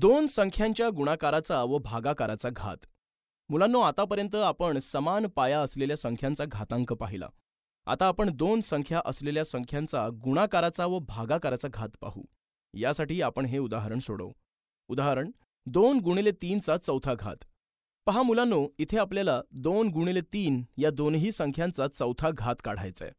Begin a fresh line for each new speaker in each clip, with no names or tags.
दोन संख्यांच्या गुणाकाराचा व भागाकाराचा घात. मुलांनो आतापर्यंत आपण समान पाया असलेल्या संख्यांचा घातांक पाहिला. आता आपण दोन संख्या असलेल्या संख्यांचा गुणाकाराचा व भागाकाराचा घात पाहू. यासाठी आपण हे उदाहरण सोडवू. उदाहरण दोन गुणिले तीनचा चौथा घात. पहा मुलांनो इथे आपल्याला दोन गुणिले तीन या दोन्ही संख्यांचा चौथा घात काढायचा आहे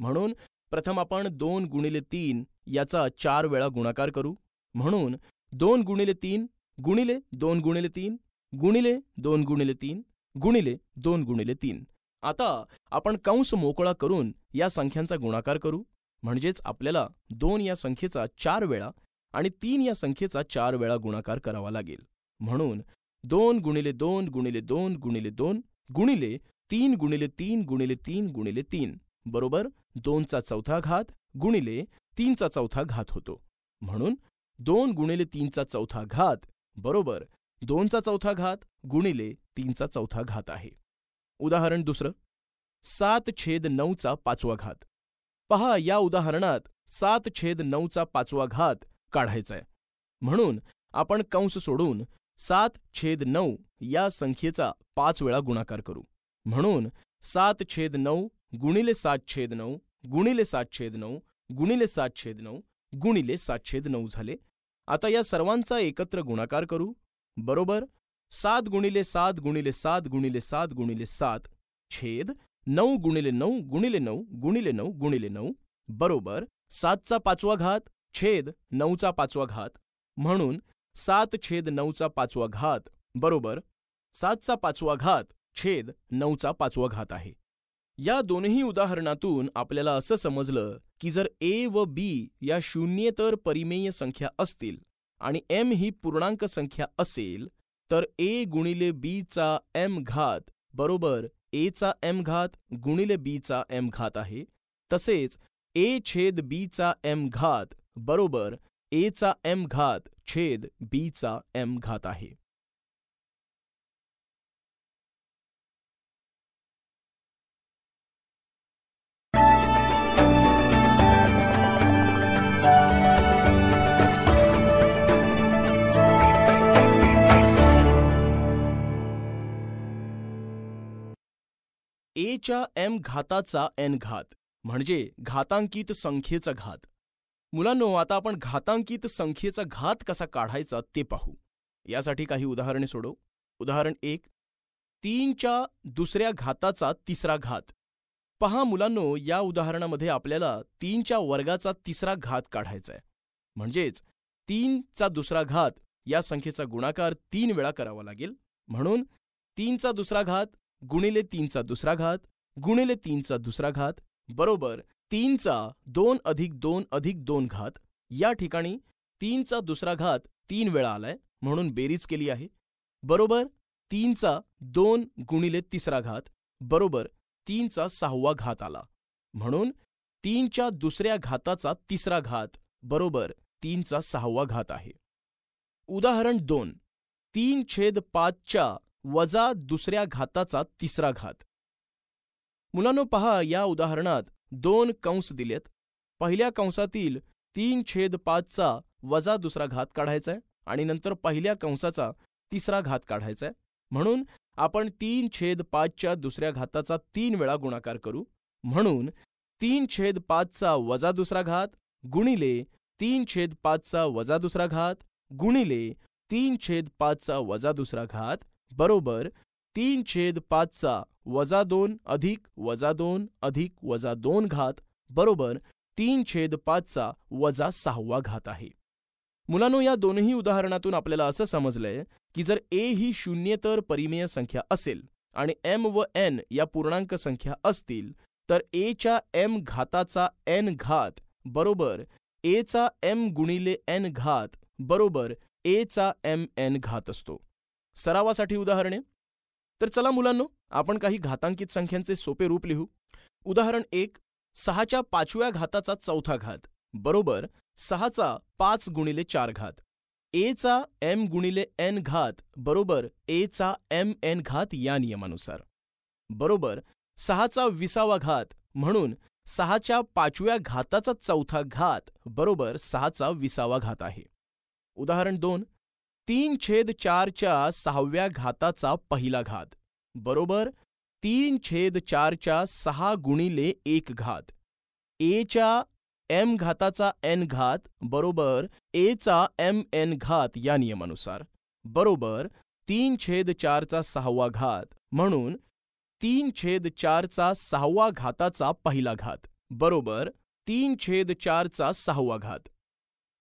म्हणून प्रथम आपण दोन गुणिले तीन याचा चार वेळा गुणाकार करू. म्हणून दोन गुणिले तीन गुणिले दोन गुणिले तीन गुणिले दोन गुणिले तीन गुणिले दोन गुणिले तीन. आता आपण कंस मोकळा करून या संख्यांचा गुणाकार करू. म्हणजेच आपल्याला दोन या संख्येचा चार वेळा आणि तीन या संख्येचा चार वेळा गुणाकार करावा लागेल. म्हणून दोन गुणिले दोन गुणिले दोन गुणिले दोन गुणिले तीन गुणिले तीन गुणिले तीन गुणिले तीन. बरोबर? दोनचा चौथा घात गुणिले तीनचा चौथा घात होतो. म्हणून दोन गुणिले तीनचा चौथा घात बरोबर. दोनचा चौथा घात गुणिले तीनचा चौथा घात आहे. उदाहरण दुसरं. सात छेद नऊचा पाचवा घात. पहा या उदाहरणात सात छेद नऊचा पाचवा घात काढायचा आहे म्हणून आपण कंस सोडून सात छेद नऊ या संख्येचा पाच वेळा गुणाकार करू. म्हणून सात छेद नऊ गुणिले सात छेद नऊ गुणिले सात छेद नऊ गुणिले सात छेद नऊ गुणिले सात छेद नऊ झाले. आता या सर्वांचा एकत्र गुणाकार करू. बरोबर? सात गुणिले सात गुणिले सात गुणिले सात गुणिले सात छेद नऊ गुणिले नऊ गुणिले नऊ गुणिले नऊ गुणिले नऊ. बरोबर? सातचा पाचवा घात छेद नऊचा पाचवा घात. म्हणून सात छेद नऊचा पाचवा घात. बरोबर? सातचा पाचवा घात छेद नऊचा पाचवा घात आहे. या दोनही उदाहरणातून आपल्याला असं समजलं की जर ए व बी या शून्येतर परिमेय संख्या असतील आणि एम ही पूर्णांक संख्या असेल तर ए गुणिले बीचा एम घात बरोबर एचा एम घात गुणिले बीचा एम घात आहे तसेच ए छेद बीचा एम घात बरोबर एचा एम घात छेद बीचा एम घात आहे. एच्या एम घाताचा एन घात म्हणजे घातांकित संख्येचा घात. मुलांनो आता आपण घातांकित संख्येचा घात कसा काढायचा ते पाहू. यासाठी काही उदाहरणे सोडव. उदाहरण एक तीनच्या दुसऱ्या घाताचा तिसरा घात. पहा मुलांनो या उदाहरणामध्ये आपल्याला तीनच्या वर्गाचा तिसरा घात काढायचा आहे. म्हणजेच तीनचा दुसरा घात या संख्येचा गुणाकार तीन वेळा करावा लागेल. म्हणून तीनचा दुसरा घात गुणिले तीनचा दुसरा घात गुणिले तीनचा दुसरा घात बरोबर तीनचा दोन अधिक दोन अधिक दोन घात. या ठिकाणी तीनचा दुसरा घात तीन वेळा आलाय म्हणून बेरीज केली आहे. बरोबर तीनचा दोन गुणिले तिसरा घात बरोबर तीनचा सहावा घात आला. म्हणून तीनच्या दुसऱ्या घाताचा तिसरा घात बरोबर तीनचा सहावा घात आहे. उदाहरण दोन तीन छेद पाचच्या वजा दुसऱ्या घाताचा तिसरा घात. मुलांनो पहा या उदाहरणात दोन कंस दिलेत. पहिल्या कंसातील तीन छेद पाचचा वजा दुसरा घात काढायचा आहे आणि नंतर पहिल्या कंसाचा तिसरा घात काढायचा आहे म्हणून आपण तीन छेद पाचच्या दुसऱ्या घाताचा तीन वेळा गुणाकार करू. म्हणून तीन छेद पाचचा वजा दुसरा घात गुणिले तीन छेद पाचचा वजा दुसरा घात गुणिले तीन छेद पाचचा वजा दुसरा घात बरोबर तीन छेद पाचचा वजा दोन अधिक वजा दोन अधिक वजा दोन घात बरोबर तीन छेद पाचचा वजा सहावा घात आहे. मुलांनो या दोन्ही उदाहरणातून आपल्याला असं समजलंय की जर ए ही शून्येतर परिमेय संख्या असेल आणि एम व एन या पूर्णांक संख्या असतील तर एच्या एम घाताचा एन घात बरोबर एचा एम गुणिले एन घात बरोबर एचा एम एन घात असतो. सरावासाठी उदाहरणे. तर चला मुलांनो आपण काही घातांकित संख्यांचे सोपे रूप लिहू. उदाहरण एक सहाच्या पाचव्या घाताचा चौथा घात बरोबर सहाचा पाच गुणिले चार घात. एचा एम गुणिले एन घात बरोबर एचा एम एन घात या नियमानुसार. बरोबर सहाचा विसावा घात म्हणून सहाच्या पाचव्या घाताचा चौथा घात बरोबर सहाचा विसावा घात आहे. उदाहरण दोन तीन छेद चारच्या सहाव्या घाताचा पहिला घात. बरोबर? तीन छेद चारच्या सहा गुणिले एक घात. एच्या एम घाताचा एन घात बरोबर एचा एम एन घात या नियमानुसार. बरोबर? तीन छेद चारचा सहावा घात म्हणून तीन छेद चारचा सहावा घाताचा पहिला घात. बरोबर? तीन छेद चारचा सहावा घात.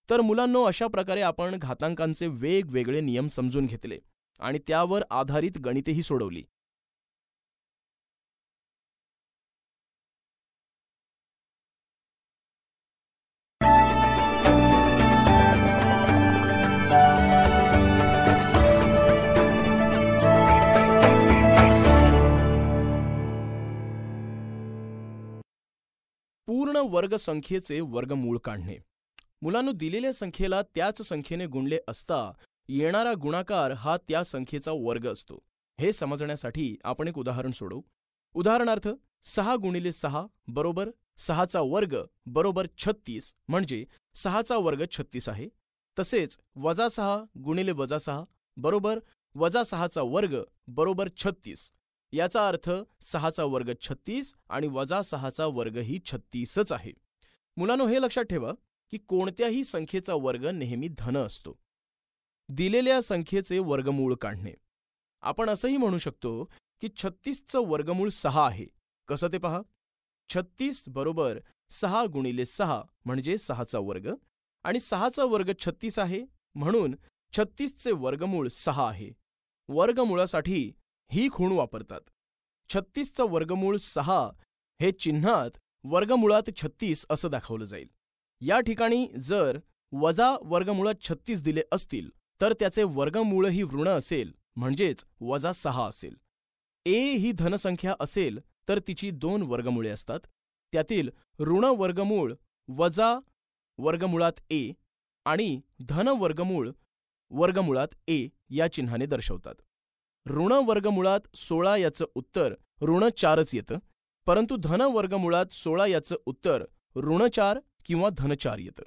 तर मुलांनो अशा प्रकारे आपण घातांकांचे वेगवेगळे नियम समजून घेतले आणि त्यावर आधारित गणितेही सोडवली. पूर्ण वर्ग संख्येचे वर्गमूळ काढणे. मुलांनो दिलेल्या संख्येला त्याच संख्येने गुणले असता येणारा गुणाकार हा त्या संख्येचा वर्ग असतो. हे समजण्यासाठी आपण एक उदाहरण सोडवू. उदाहरणार्थ सहा गुणिले सहा बरोबर सहाचा वर्ग बरोबर छत्तीस म्हणजे सहाचा वर्ग छत्तीस आहे. तसेच वजा सहा गुणिले वजा सहा बरोबर वजा सहाचा वर्ग बरोबर छत्तीस. याचा अर्थ सहाचा वर्ग छत्तीस आणि वजा सहाचा वर्गही छत्तीसच आहे. मुलांनो हे लक्षात ठेवा. की कोणत्याही संख्येचा वर्ग नेहमी धन असतो. दिलेल्या संख्येचे वर्गमूळ काढणे. आपण असंही म्हणू शकतो की छत्तीसचं वर्गमूळ सहा आहे. कसं ते पहा? छत्तीस बरोबर सहा गुणिले सहा म्हणजे सहाचा वर्ग आणि सहाचा वर्ग छत्तीस आहे म्हणून छत्तीसचे वर्गमूळ सहा आहे. वर्गमुळासाठी ही खूण वापरतात. छत्तीसचं वर्गमूळ सहा हे चिन्हात वर्गमुळात छत्तीस असं दाखवलं जाईल. या ठिकाणी जर वजा वर्गमुळात छत्तीस दिले असतील तर त्याचे वर्गमूळही ऋण असेल म्हणजेच वजा सहा असेल. ए ही धनसंख्या असेल तर तिची दोन वर्गमुळे असतात. त्यातील ऋण वर्गमूळ वजा वर्गमुळात ए आणि धन वर्गमूळ वर्गमुळात ए या चिन्हाने दर्शवतात. ऋण वर्गमुळात सोळा याचं उत्तर ऋण चारच येतं परंतु धन वर्गमुळात सोळा याचं उत्तर ऋण चार किंवा धनचार येतं.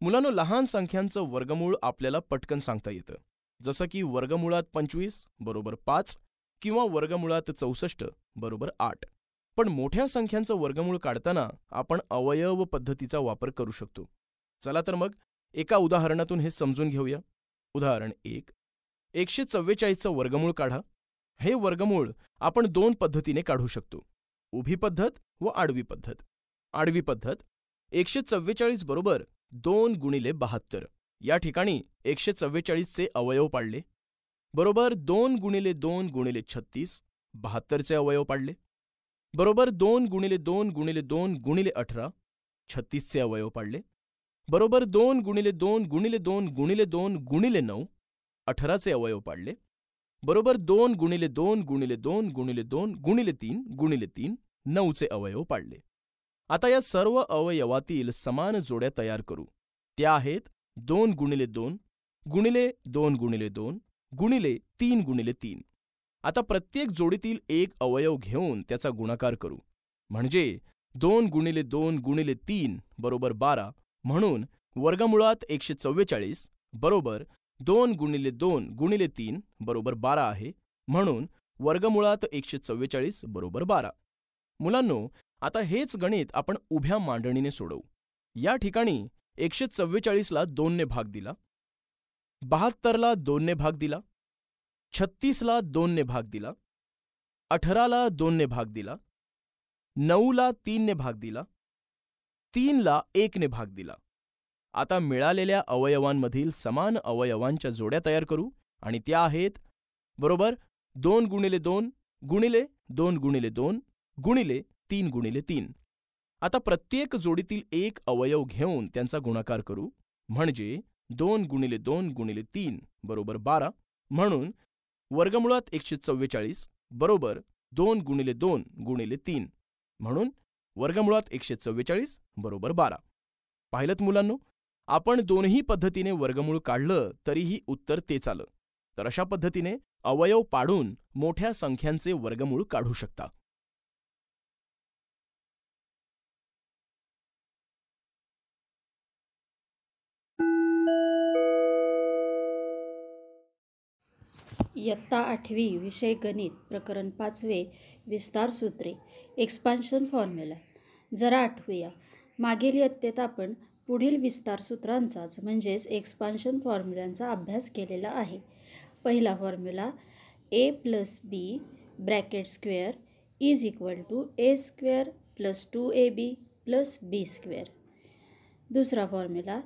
मुलांनो लहान संख्यांचं वर्गमूळ आपल्याला पटकन सांगता येतं. जसं की वर्गमुळात पंचवीस बरोबर पाच किंवा वर्गमुळात चौसष्ट बरोबर आठ. पण मोठ्या संख्यांचं वर्गमूळ काढताना आपण अवयव पद्धतीचा वापर करू शकतो. चला तर मग एका उदाहरणातून हे समजून घेऊया. उदाहरण एक एकशे चव्वेचाळीसचं वर्गमूळ काढा. हे वर्गमूळ आपण दोन पद्धतीने काढू शकतो. उभी पद्धत व आडवी पद्धत. आडवी पद्धत एकशे चव्वेचाळीस बरोबर दोन गुणिले बहात्तर या ठिकाणी एकशे चव्वेचाळीसचे अवयव पाडले बरोबर दोन गुणिले दोन गुणिले छत्तीस बहात्तरचे अवयव पाडले बरोबर दोन गुणिले दोन गुणिले दोन गुणिले अठरा छत्तीसचे अवयव पाडले बरोबर दोन गुणिले दोन गुणिले दोन गुणिले दोन गुणिले नऊ अठराचे अवयव पाडले बरोबर दोन गुणिले दोन गुणिले दोन गुणिले दोन गुणिले तीन गुणिले तीन नऊचे अवयव पाडले आता या सर्व अवयवातील समान जोड्या तयार करू. त्या आहेत दोन गुणिले दोन गुणिले दोन गुणिले दोन गुणिले तीन गुणिले तीन. आता प्रत्येक जोडीतील एक अवयव घेऊन त्याचा गुणाकार करू. म्हणजे दोन गुणिले दोन गुणिले तीन बरोबर बारा म्हणून वर्गमुळात एकशे चव्वेचाळीस बरोबर दोन गुणिले दोन गुणिले तीन बरोबर बारा आहे म्हणून वर्गमुळात एकशे चव्वेचाळीस बरोबर बारा. मुलांनो आता हेच गणित आपण उभ्या मांडणीने सोडवू. या ठिकाणी एकशे चव्वेचाळीसला दोनने भाग दिला. बहात्तरला दोनने भाग दिला. छत्तीसला दोनने भाग दिला. अठराला दोनने भाग दिला. नऊला तीनने भाग दिला. तीनला एकने भाग दिला. आता मिळालेल्या अवयवांमधील समान अवयवांच्या जोड्या तयार करू आणि त्या आहेत बरोबर दोन गुणिले दोन गुणिले दोन गुणिले दोन गुणिले तीन गुणिले तीन. आता प्रत्येक जोडीतील एक अवयव घेऊन त्यांचा गुणाकार करू. म्हणजे दोन गुणिले दोन गुणिले तीन बरोबर बारा. म्हणून वर्गमुळात एकशे चव्वेचाळीस बरोबर दोन गुणिले दोन गुणिले तीन. म्हणून वर्गमुळात एकशे चव्वेचाळीस बरोबर बारा. पाहिलं मुलांनो आपण दोन्ही पद्धतीने वर्गमूळ काढलं तरीही उत्तर तेच आलं. तर अशा पद्धतीने अवयव पाडून मोठ्या संख्यांचे वर्गमूळ काढू शकता.
इयत्ता आठवी विषय गणित प्रकरण पाचवे विस्तार सूत्रे एक्सपान्शन फॉर्म्युला जरा आठवूया. मागील इयत्तेत आपण पुढील विस्तार सूत्रांचाच म्हणजेच एक्सपान्शन फॉर्म्युल्यांचा अभ्यास केलेला आहे. पहिला formula A plus B bracket square is equal to A square plus two A B plus B square दुसरा formula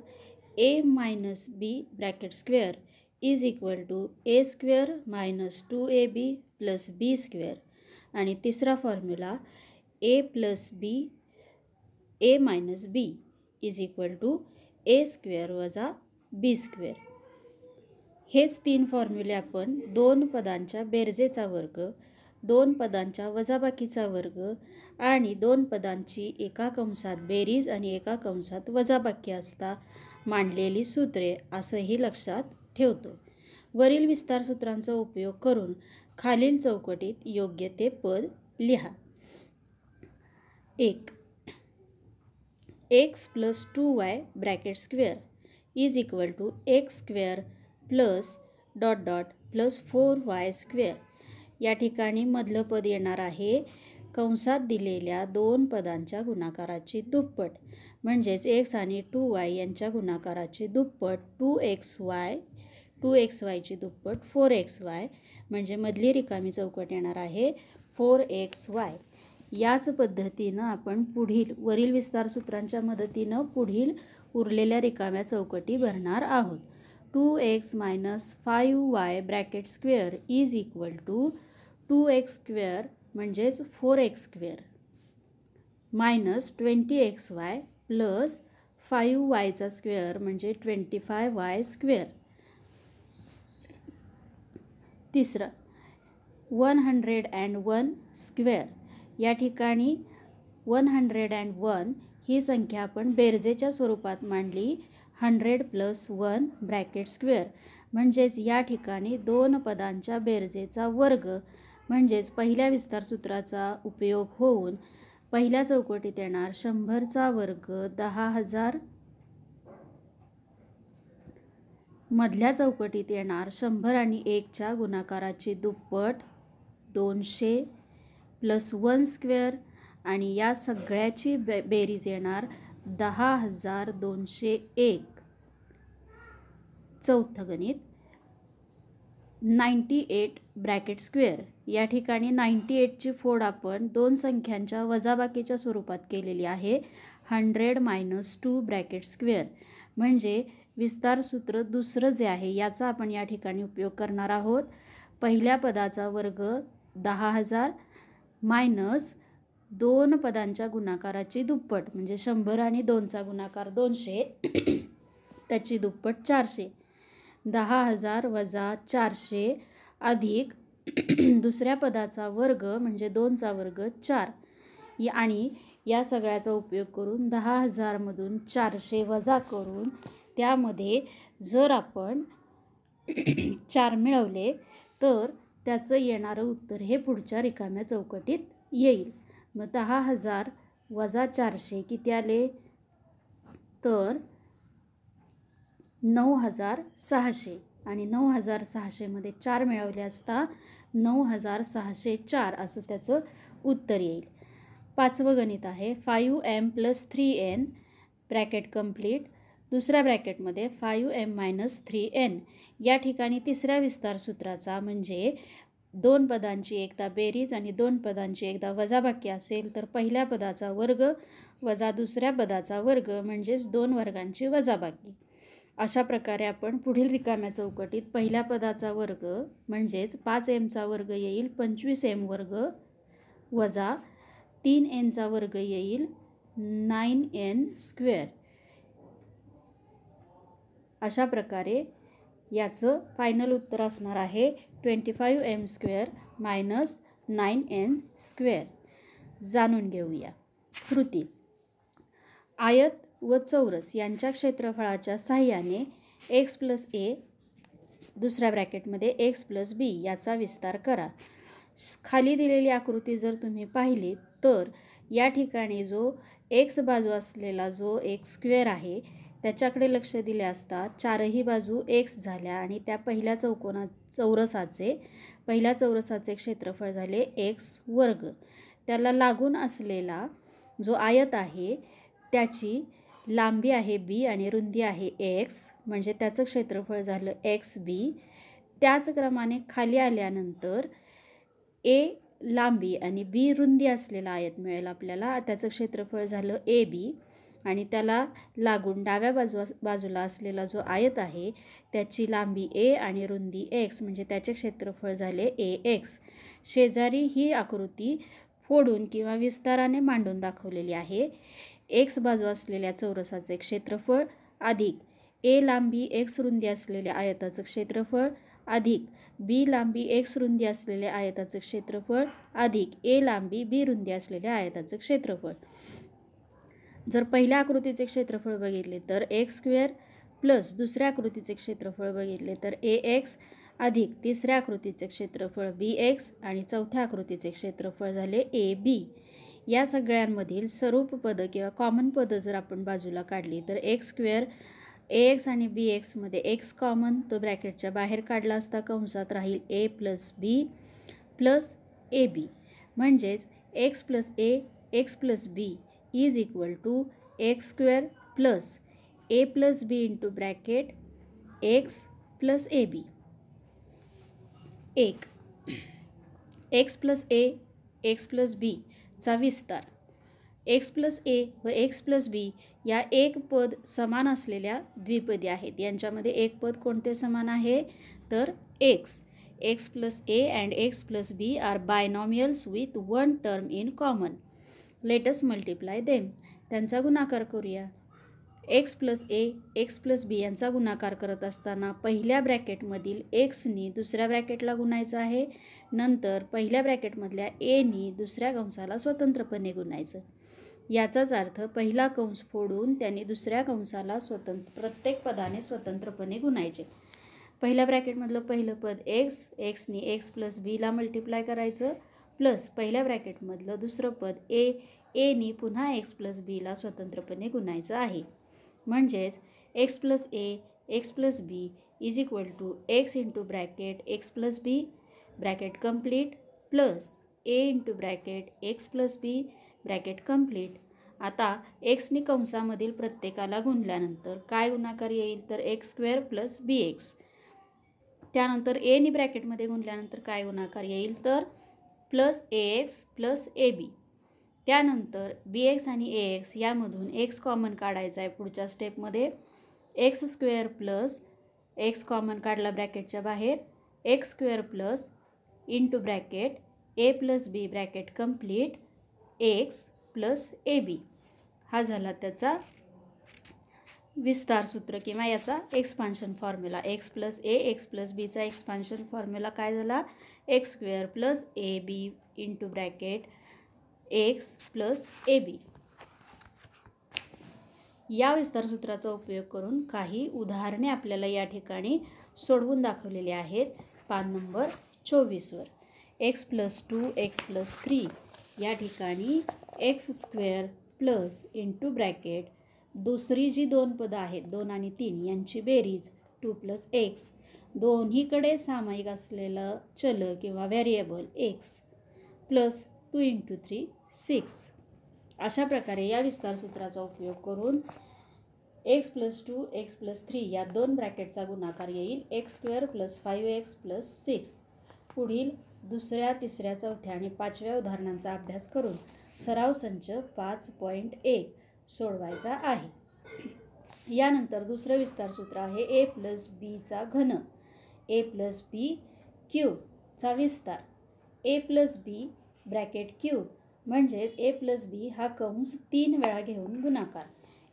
A minus B bracket square is equal to A square minus two A B plus B square आणि तिसरा formula A plus B A minus B is equal to A square वजा B square हेच तीन फॉर्म्युले आपण दोन पदांच्या बेरजेचा वर्ग दोन पदांच्या वजाबाकीचा वर्ग आणि दोन पदांची एका कंसात बेरीज आणि एका कंसात वजाबाकी असता मांडलेली सूत्रे असंही लक्षात ठेवतो वरील विस्तार सूत्रांचा उपयोग करून खालील चौकटीत योग्य ते पद लिहा. एक. X plus two Y bracket square is equal to X square plus dot dot plus four Y square. या ठिकाणी मधलं पद येणार आहे कंसात दिलेल्या दोन पदांच्या गुणाकाराची दुप्पट. म्हणजेच एक्स आणि टू वाय यांच्या गुणाकाराची दुप्पट two X Y two X वायची दुप्पट फोर एक्स वाय म्हणजे मधली रिकामी चौकट येणार आहे फोर एक्स वाय. याच पद्धतीनं आपण पुढील वरील विस्तार सूत्रांच्या मदतीनं पुढील उरलेल्या रिकाम्या चौकटी भरणार आहोत. Two x minus five y bracket square is equal to two x square म्हणजेच four x square. Minus twenty x y plus five वायचा square म्हणजे ट्वेंटी फाय वाय स्क्वेअर. तिसरं one hundred and one square. या ठिकाणी one hundred and one ही संख्या आपण बेरजेच्या स्वरूपात मांडली hundred plus one bracket square. म्हणजेच या ठिकाणी दोन पदांच्या बेरजेचा वर्ग म्हणजेच पहिल्या विस्तार सूत्राचा उपयोग होऊन पहिल्या चौकटीत येणार शंभरचा वर्ग दहा हजार मधल्या चौकटीत येणार शंभर आणि एकच्या गुणाकाराची दुप्पट दोनशे प्लस वन स्क्वेअर आणि या सगळ्याची बे बेरीज येणार दहा हजार दोनशे एक. चौथं गणित. Ninety eight bracket square. या ठिकाणी नाईंटी एटची फोड आपण दोन संख्यांच्या वजाबाकीच्या स्वरूपात केलेली आहे. Hundred minus two bracket square. म्हणजे विस्तार सूत्र दुसरं जे आहे याचा आपण या ठिकाणी उपयोग करणार आहोत. पहिल्या पदाचा वर्ग दहा हजार मायनस दोन पदांच्या गुणाकाराची दुप्पट म्हणजे शंभर आणि दोनचा गुणाकार दोनशे त्याची दुप्पट चारशे. दहा हजार वजा चारशे अधिक दुसऱ्या पदाचा वर्ग म्हणजे दोनचा वर्ग चार. आणि या सगळ्याचा उपयोग करून दहा हजारमधून चारशे वजा करून त्यामध्ये जर आपण चार मिळवले तर त्याचं येणारं उत्तर हे पुढच्या रिकाम्या चौकटीत येईल. मग दहा हजार वजा चारशे किती आले? तर नऊ हजार सहाशे. आणि नऊ हजार सहाशेमध्ये चार मिळवले असता नऊ हजार सहाशे चार असं त्याचं उत्तर येईल. पाचवं गणित आहे. Five M plus three N bracket complete. दुसऱ्या ब्रॅकेटमध्ये five M minus three N. या ठिकाणी तिसऱ्या विस्तार सूत्राचा म्हणजे दोन पदांची एकदा बेरीज आणि दोन पदांची एकदा वजाबाकी असेल तर पहिल्या पदाचा वर्ग वजा दुसऱ्या पदाचा वर्ग म्हणजेच दोन वर्गांची वजाबाकी. अशा प्रकारे आपण पुढील रिकाम्या चौकटीत पहिल्या पदाचा वर्ग म्हणजेच पाच एमचा वर्ग येईल पंचवीस एम वर्ग वजा तीन एनचा वर्ग येईल नाईन एन स्क्वेअर. अशा प्रकारे याचं फायनल उत्तर असणार आहे twenty five M square minus nine N square जाणून घेऊया. कृती. आयत व चौरस यांच्या क्षेत्रफळाच्या साह्याने एक्स प्लस ए दुसऱ्या ब्रॅकेटमध्ये एक्स प्लस बी याचा विस्तार करा. खाली दिलेली आकृती जर तुम्ही पाहिली तर या ठिकाणी जो एक्स बाजू असलेला जो एक स्क्वेअर आहे त्याच्याकडे लक्ष दिले असता चारही बाजू एक्स झाल्या आणि त्या पहिल्या चौकोना चौरसाचे पहिल्या चौरसाचे क्षेत्रफळ झाले एक्स वर्ग. त्याला लागून असलेला जो आयत आहे त्याची लांबी आहे बी आणि रुंदी आहे एक्स म्हणजे त्याचं क्षेत्रफळ झालं एक्स बी त्याच क्रमाने खाली आल्यानंतर ए लांबी आणि बी रुंदी असलेला आयत मिळेल आपल्याला. त्याचं क्षेत्रफळ झालं ए बी आणि त्याला लागून डाव्या बाजू बाजूला असलेला जो आयत आहे त्याची लांबी ए आणि रुंदी एक्स म्हणजे त्याचे क्षेत्रफळ झाले ए एक्स शेजारी ही आकृती फोडून किंवा विस्ताराने मांडून दाखवलेली आहे. एक्स बाजू असलेल्या चौरसाचे क्षेत्रफळ अधिक. ए लांबी एक्स रुंदी असलेल्या आयताचं क्षेत्रफळ अधिक. बी लांबी एक्स रुंदी असलेल्या आयताचं क्षेत्रफळ अधिक. ए लांबी बी रुंदी असलेल्या आयताचं क्षेत्रफळ. जर पहिल्या आकृतीचे क्षेत्रफळ बघितले तर एक्स स्क्वेअर प्लस दुसऱ्या आकृतीचे क्षेत्रफळ बघितले तर ए एक्स अधिक तिसऱ्या आकृतीचे क्षेत्रफळ बी एक्स आणि चौथ्या आकृतीचे क्षेत्रफळ झाले ए बी. या सगळ्यांमधील स्वरूप पदं किंवा कॉमन पदं जर आपण बाजूला काढली तर एक्स स्क्वेअर ए एक्स आणि बी एक्समध्ये एक्स कॉमन तो ब्रॅकेटच्या बाहेर काढला असता कंसात राहील ए plus B plus A B. म्हणजेच X plus A X plus B is equal to X square plus A plus B into bracket X plus A B एक. X plus A X plus B चा विस्तार. X plus ए व x plus बी या एक पद समान असलेल्या द्विपदी आहेत. यांच्यामध्ये एक पद कोणते समान आहे? तर X X plus A and X plus B are binomials with one term in common let's multiply them. त्यांचा गुणाकार करूया. X plus A X plus B यांचा गुणाकार करत असताना पहिल्या ब्रॅकेटमधील एक्सनी दुसऱ्या ब्रॅकेटला गुणायचं आहे. नंतर पहिल्या ब्रॅकेटमधल्या एनी दुसऱ्या कंसाला स्वतंत्रपणे गुणायचं. याचाच अर्थ पहिला कंस फोडून त्यांनी दुसऱ्या कंसाला स्वतंत्र प्रत्येक पदाने स्वतंत्रपणे गुणायचे. पहिल्या ब्रॅकेटमधलं पहिलं पद एक्स एक्सनी एक्स प्लस बीला मल्टिप्लाय करायचं. प्लस पहिल्या ब्रॅकेटमधलं दुसरं पद ए एनी पुन्हा एक्स प्लस बीला स्वतंत्रपणे गुणायचं आहे. म्हणजेच X plus A X plus B is equal to X into bracket X plus B bracket complete plus A into bracket X plus B bracket complete आता एक्सनी कंसामधील प्रत्येकाला गुणल्यानंतर काय गुणाकार येईल? तर X square plus B X त्यानंतर एनी ब्रॅकेटमध्ये गुणल्यानंतर काय गुणाकार येईल? तर plus A X plus A B त्यानंतर बी एक्स आणि ए एक्स यामधून एक्स कॉमन काढायचा आहे पुढच्या स्टेपमध्ये X square plus X common काढला ब्रॅकेटच्या बाहेर. X square plus into bracket A plus B bracket complete X plus A B हा झाला त्याचा विस्तार सूत्र किंवा याचा expansion formula X plus A X plus बीचा एक्सपान्शन फॉर्म्युला काय झाला? X square plus A B into bracket X plus A B या विस्तार सूत्राचा उपयोग करून काही उदाहरणे आपल्याला या ठिकाणी सोडवून दाखवलेली आहेत. पान नंबर चोवीसवर. X plus two X plus three या ठिकाणी X square plus into bracket दुसरी जी दोन पदं आहेत दोन आणि तीन यांची बेरीज टू प्लस एक्स दोन्हीकडे सामायिक असलेलं चल किंवा variable X plus two into three six अशा प्रकारे या विस्तार सूत्राचा उपयोग करून X plus two X plus three या दोन ब्रॅकेटचा गुणाकार येईल. X square plus five X plus six पुढील दुसऱ्या तिसऱ्या चौथ्या आणि पाचव्या उदाहरणांचा अभ्यास करून सराव संच पाच पॉईंट एक. सोडवायचा आहे. यानंतर दुसरं विस्तारसूत्र आहे ए प्लस बीचा घन. ए प्लस बी क्यूबचा विस्तार. A plus B bracket cube म्हणजेच ए प्लस बी हा कंस तीन वेळा घेऊन गुणाकार.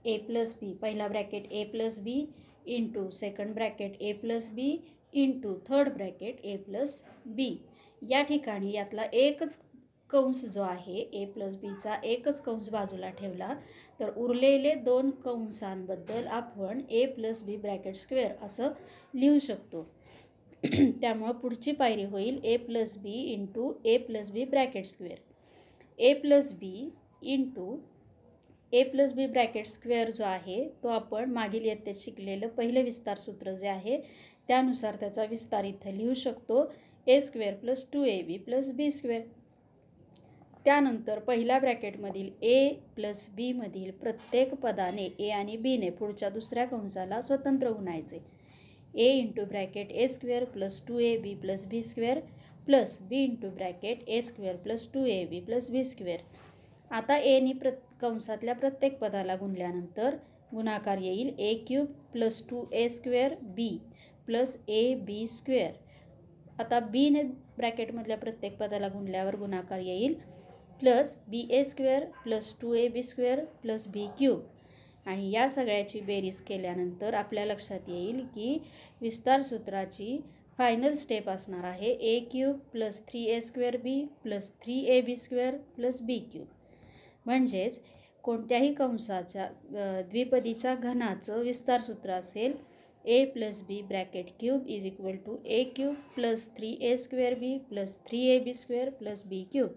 ए प्लस बी पहिला bracket A plus B into second bracket A plus B into third bracket A plus B या ठिकाणी यातला एकच कंस जो आहे ए प्लस बीचा एकच कंस बाजूला ठेवला तर उरलेले दोन कंसांबद्दल आपण A plus B bracket square असं लिहू शकतो. त्यामुळं पुढची पायरी होईल A plus B into A plus B bracket square A plus B into A plus B bracket square जो आहे तो आपण मागील इयत्तेत शिकलेलं पहिलं विस्तार सूत्र जे आहे त्यानुसार त्याचा विस्तार इथं लिहू शकतो. A square plus two A B plus B square त्यानंतर पहिल्या ब्रॅकेटमधील ए प्लस बीमधील प्रत्येक पदाने ए आणि बीने पुढच्या दुसऱ्या कंसाला स्वतंत्र गुणायचे A into bracket A square plus two A B plus B square plus B into bracket A square plus two A B plus B square. आता एनी प्र कंसातल्या प्रत्येक पदाला गुणल्यानंतर गुणाकार येईल A cube plus two A square B plus A B square. आता बीने ब्रॅकेटमधल्या प्रत्येक पदाला गुणल्यावर गुणाकार येईल plus B A square plus two A B square plus B cube. आणि या सगळ्याची बेरीज केल्यानंतर आपल्या लक्षात येईल की विस्तार सूत्राची फायनल स्टेप असणार आहे A cube plus three A square B plus three A B square plus B cube. म्हणजेच कोणत्याही कंसाच्या द्विपदीचा घनाचं विस्तार सूत्र असेल A plus B bracket cube is equal to A cube plus three A square B plus three A B square plus B cube.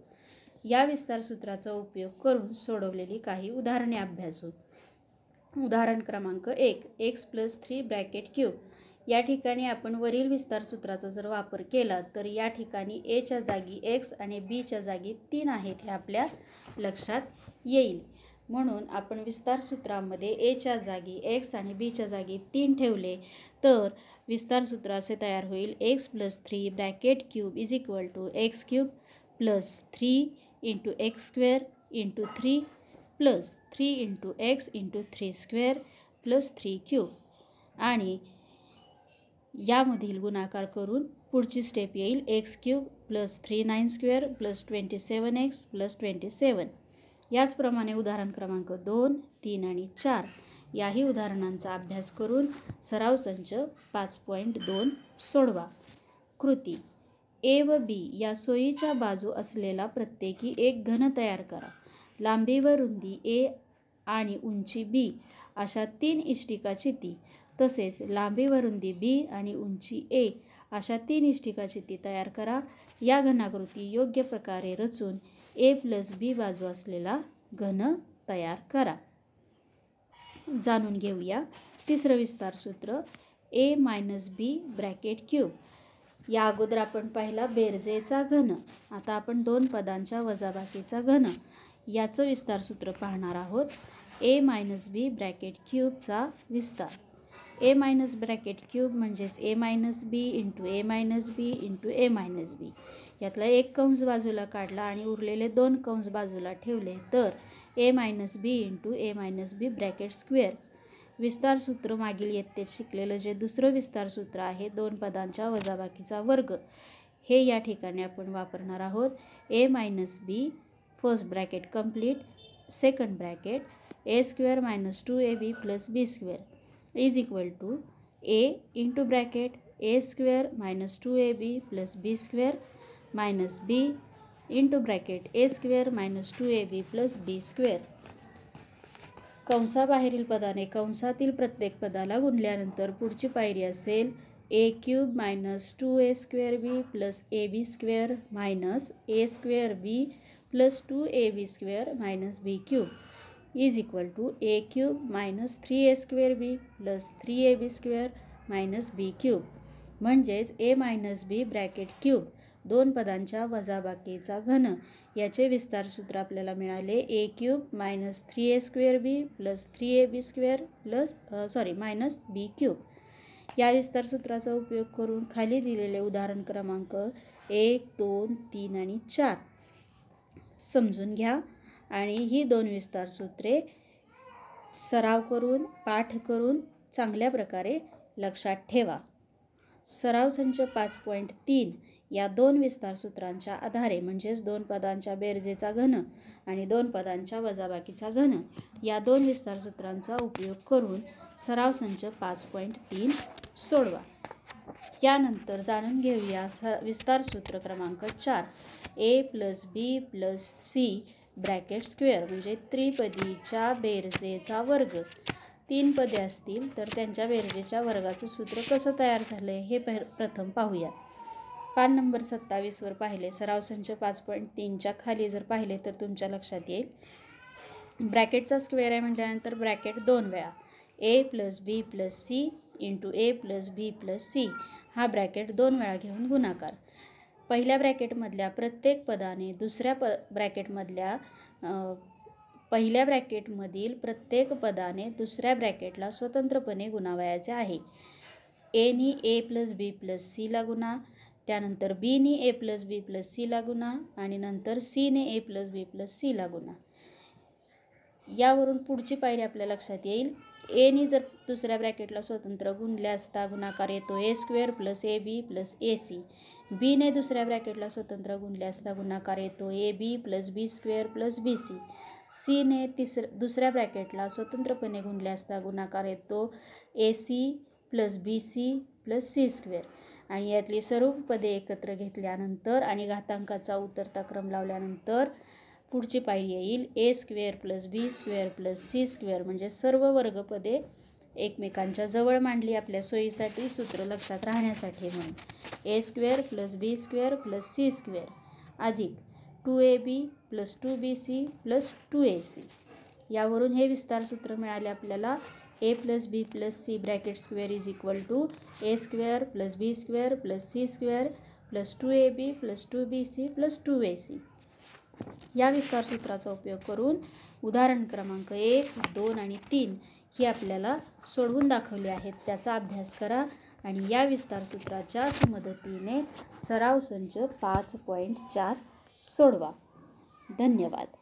या विस्तार सूत्राचा उपयोग करून सोडवलेली काही उदाहरणे अभ्यासू. उदाहरण क्रमांक एक X plus three bracket cube या ठिकाणी आपण वरील विस्तार सूत्राचा जर वापर केला तर या ठिकाणी एच्या जागी एक्स आणि बीच्या जागी तीन आहेत हे आपल्या लक्षात येईल. म्हणून आपण विस्तार सूत्रामध्ये एच्या जागी एक्स आणि बीच्या जागी तीन ठेवले तर विस्तार सूत्र असे तयार होईल. X plus three bracket cube is equal to X cube plus three into X square into three plus three into X into three square plus three cube आणि यामधील गुणाकार करून पुढची स्टेप येईल X cube plus three nine square plus twenty seven X plus twenty seven याचप्रमाणे उदाहरण क्रमांक दोन तीन आणि चार याही उदाहरणांचा अभ्यास करून सराव संच पाच पॉईंट दोन सोडवा. कृती. ए व बी या सोयीच्या बाजू असलेला प्रत्येकी एक घन तयार करा. लांबी व रुंदी ए आणि उंची बी अशा तीन इष्टिका चिती. तसेच लांबी व रुंदी बी आणि उंची ए अशा तीन इष्टिका चिती तयार करा. या घनाकृती योग्य प्रकारे रचून ए प्लस बी बाजू असलेला घन तयार करा. जाणून घेऊया तिसरं विस्तार सूत्र A minus B bracket cube. या अगोदर आपण पाहिला बेरजेचा घन. आता आपण दोन पदांच्या वजाबाकीचा घन. याचं विस्तार सूत्र पाहणार आहोत. ए मायनस बी ब्रॅकेट क्यूबचा विस्तार. ए मायनस ब्रॅकेट क्यूब म्हणजेच A minus B into A minus B into A minus B यातला एक कंस बाजूला काढला आणि उरलेले दोन कंस बाजूला ठेवले. तर A minus B into A minus B bracket square विस्तार सूत्र मागील इयत्तेत शिकलेलं जे दुसरं विस्तार सूत्र आहे दोन पदांच्या वजाबाकीचा वर्ग. हे या ठिकाणी आपण वापरणार आहोत. A minus B first bracket complete second bracket A square minus two A B plus B square is equal to A into bracket A square minus two A B plus B square minus B into bracket A square minus two A B plus B square कंसाबाहेरील पदाने कंसातील प्रत्येक पदाला गुणल्यानंतर पुढची पायरी असेल A cube minus two A square B plus A B square minus A square B plus two A B square minus B cube is equal to A cube minus three A square B plus three A B square minus B cube म्हणजेच A minus B bracket cube दोन पदांच्या वजाबाकीचा घन. याचे विस्तार सूत्र आपल्याला मिळाले. A cube minus three A square B plus three A B square plus sorry minus B cube या विस्तार सूत्राचा उपयोग करून खाली दिलेले उदाहरण क्रमांक एक दोन तीन आणि चार. समजून घ्या. आणि ही दोन विस्तार सूत्रे सराव करून पाठ करून चांगल्या प्रकारे लक्षात ठेवा. सराव संच पाच पॉईंट तीन. या दोन विस्तार सूत्रांच्या आधारे म्हणजेच दोन पदांच्या बेरजेचा घन आणि दोन पदांच्या वजाबाकीचा घन या दोन विस्तार सूत्रांचा उपयोग करून सराव संच पाच पॉईंट तीन सोडवा. यानंतर जाणून घेऊया स विस्तार सूत्र क्रमांक चार A plus B plus C bracket square म्हणजे त्रिपदीच्या बेरजेचा वर्ग. तीन पदे असतील तर त्यांच्या बेरजेच्या वर्गाचं सूत्र कसं तयार झालं आहे हे प्रथम पाहूया. पान नंबर सत्तावीसवर पाहिले. सराव संच पाच पॉईंट तीनच्या खाली जर पाहिले तर तुमच्या लक्षात येईल. ब्रॅकेटचा स्क्वेअर आहे म्हटल्यानंतर ब्रॅकेट दोन वेळा. A plus B plus C into A plus B plus C हा ब्रॅकेट दोन वेळा घेऊन गुणाकार. पहिल्या ब्रॅकेटमधल्या प्रत्येक पदाने दुसऱ्या प ब्रॅकेटमधल्या पहिल्या ब्रॅकेटमधील प्रत्येक पदाने दुसऱ्या ब्रॅकेटला स्वतंत्रपणे गुणावयाचे आहे. एनी ए प्लस बी प्लस सीला गुणा. त्यानंतर बीनी ए प्लस बी प्लस सीला गुणा आणि नंतर सीने ए प्लस बी प्लस सीला गुणा. यावरून पुढची पायरी आपल्या लक्षात येईल. एनी जर दुसऱ्या ब्रॅकेटला स्वतंत्र गुणले असता गुणाकार येतो A square plus A B plus A C बीने दुसऱ्या ब्रॅकेटला स्वतंत्र गुणले असता गुणाकार येतो A B plus B square plus B C सीने तिसर दुसऱ्या ब्रॅकेटला स्वतंत्रपणे गुणले असता गुणाकार येतो A C plus B C plus C square आणि यातली सर्व पदे एकत्र घेतल्यानंतर आणि घातांकाचा उतरता क्रम लावल्यानंतर पुढची पायरी येईल A square plus B square plus C square. म्हणजे सर्व वर्गपदे एकमेकांच्या जवळ मांडली आपल्या सोयीसाठी सूत्र लक्षात राहण्यासाठी म्हणून. A square plus B square plus C square. अधिक two A B plus two B C plus two A C. यावरून हे विस्तार सूत्र मिळाले आपल्याला. A plus B plus C bracket square is equal to A square plus B square plus C square plus two A B plus two B C plus two A C या विस्तार सूत्राचा उपयोग करून उदाहरण क्रमांक एक दोन आणि तीन ही आपल्याला सोडवून दाखवली आहेत. त्याचा अभ्यास करा आणि या विस्तार सूत्राच्या मदतीने सराव संच पाच पॉईंट चार सोडवा. धन्यवाद.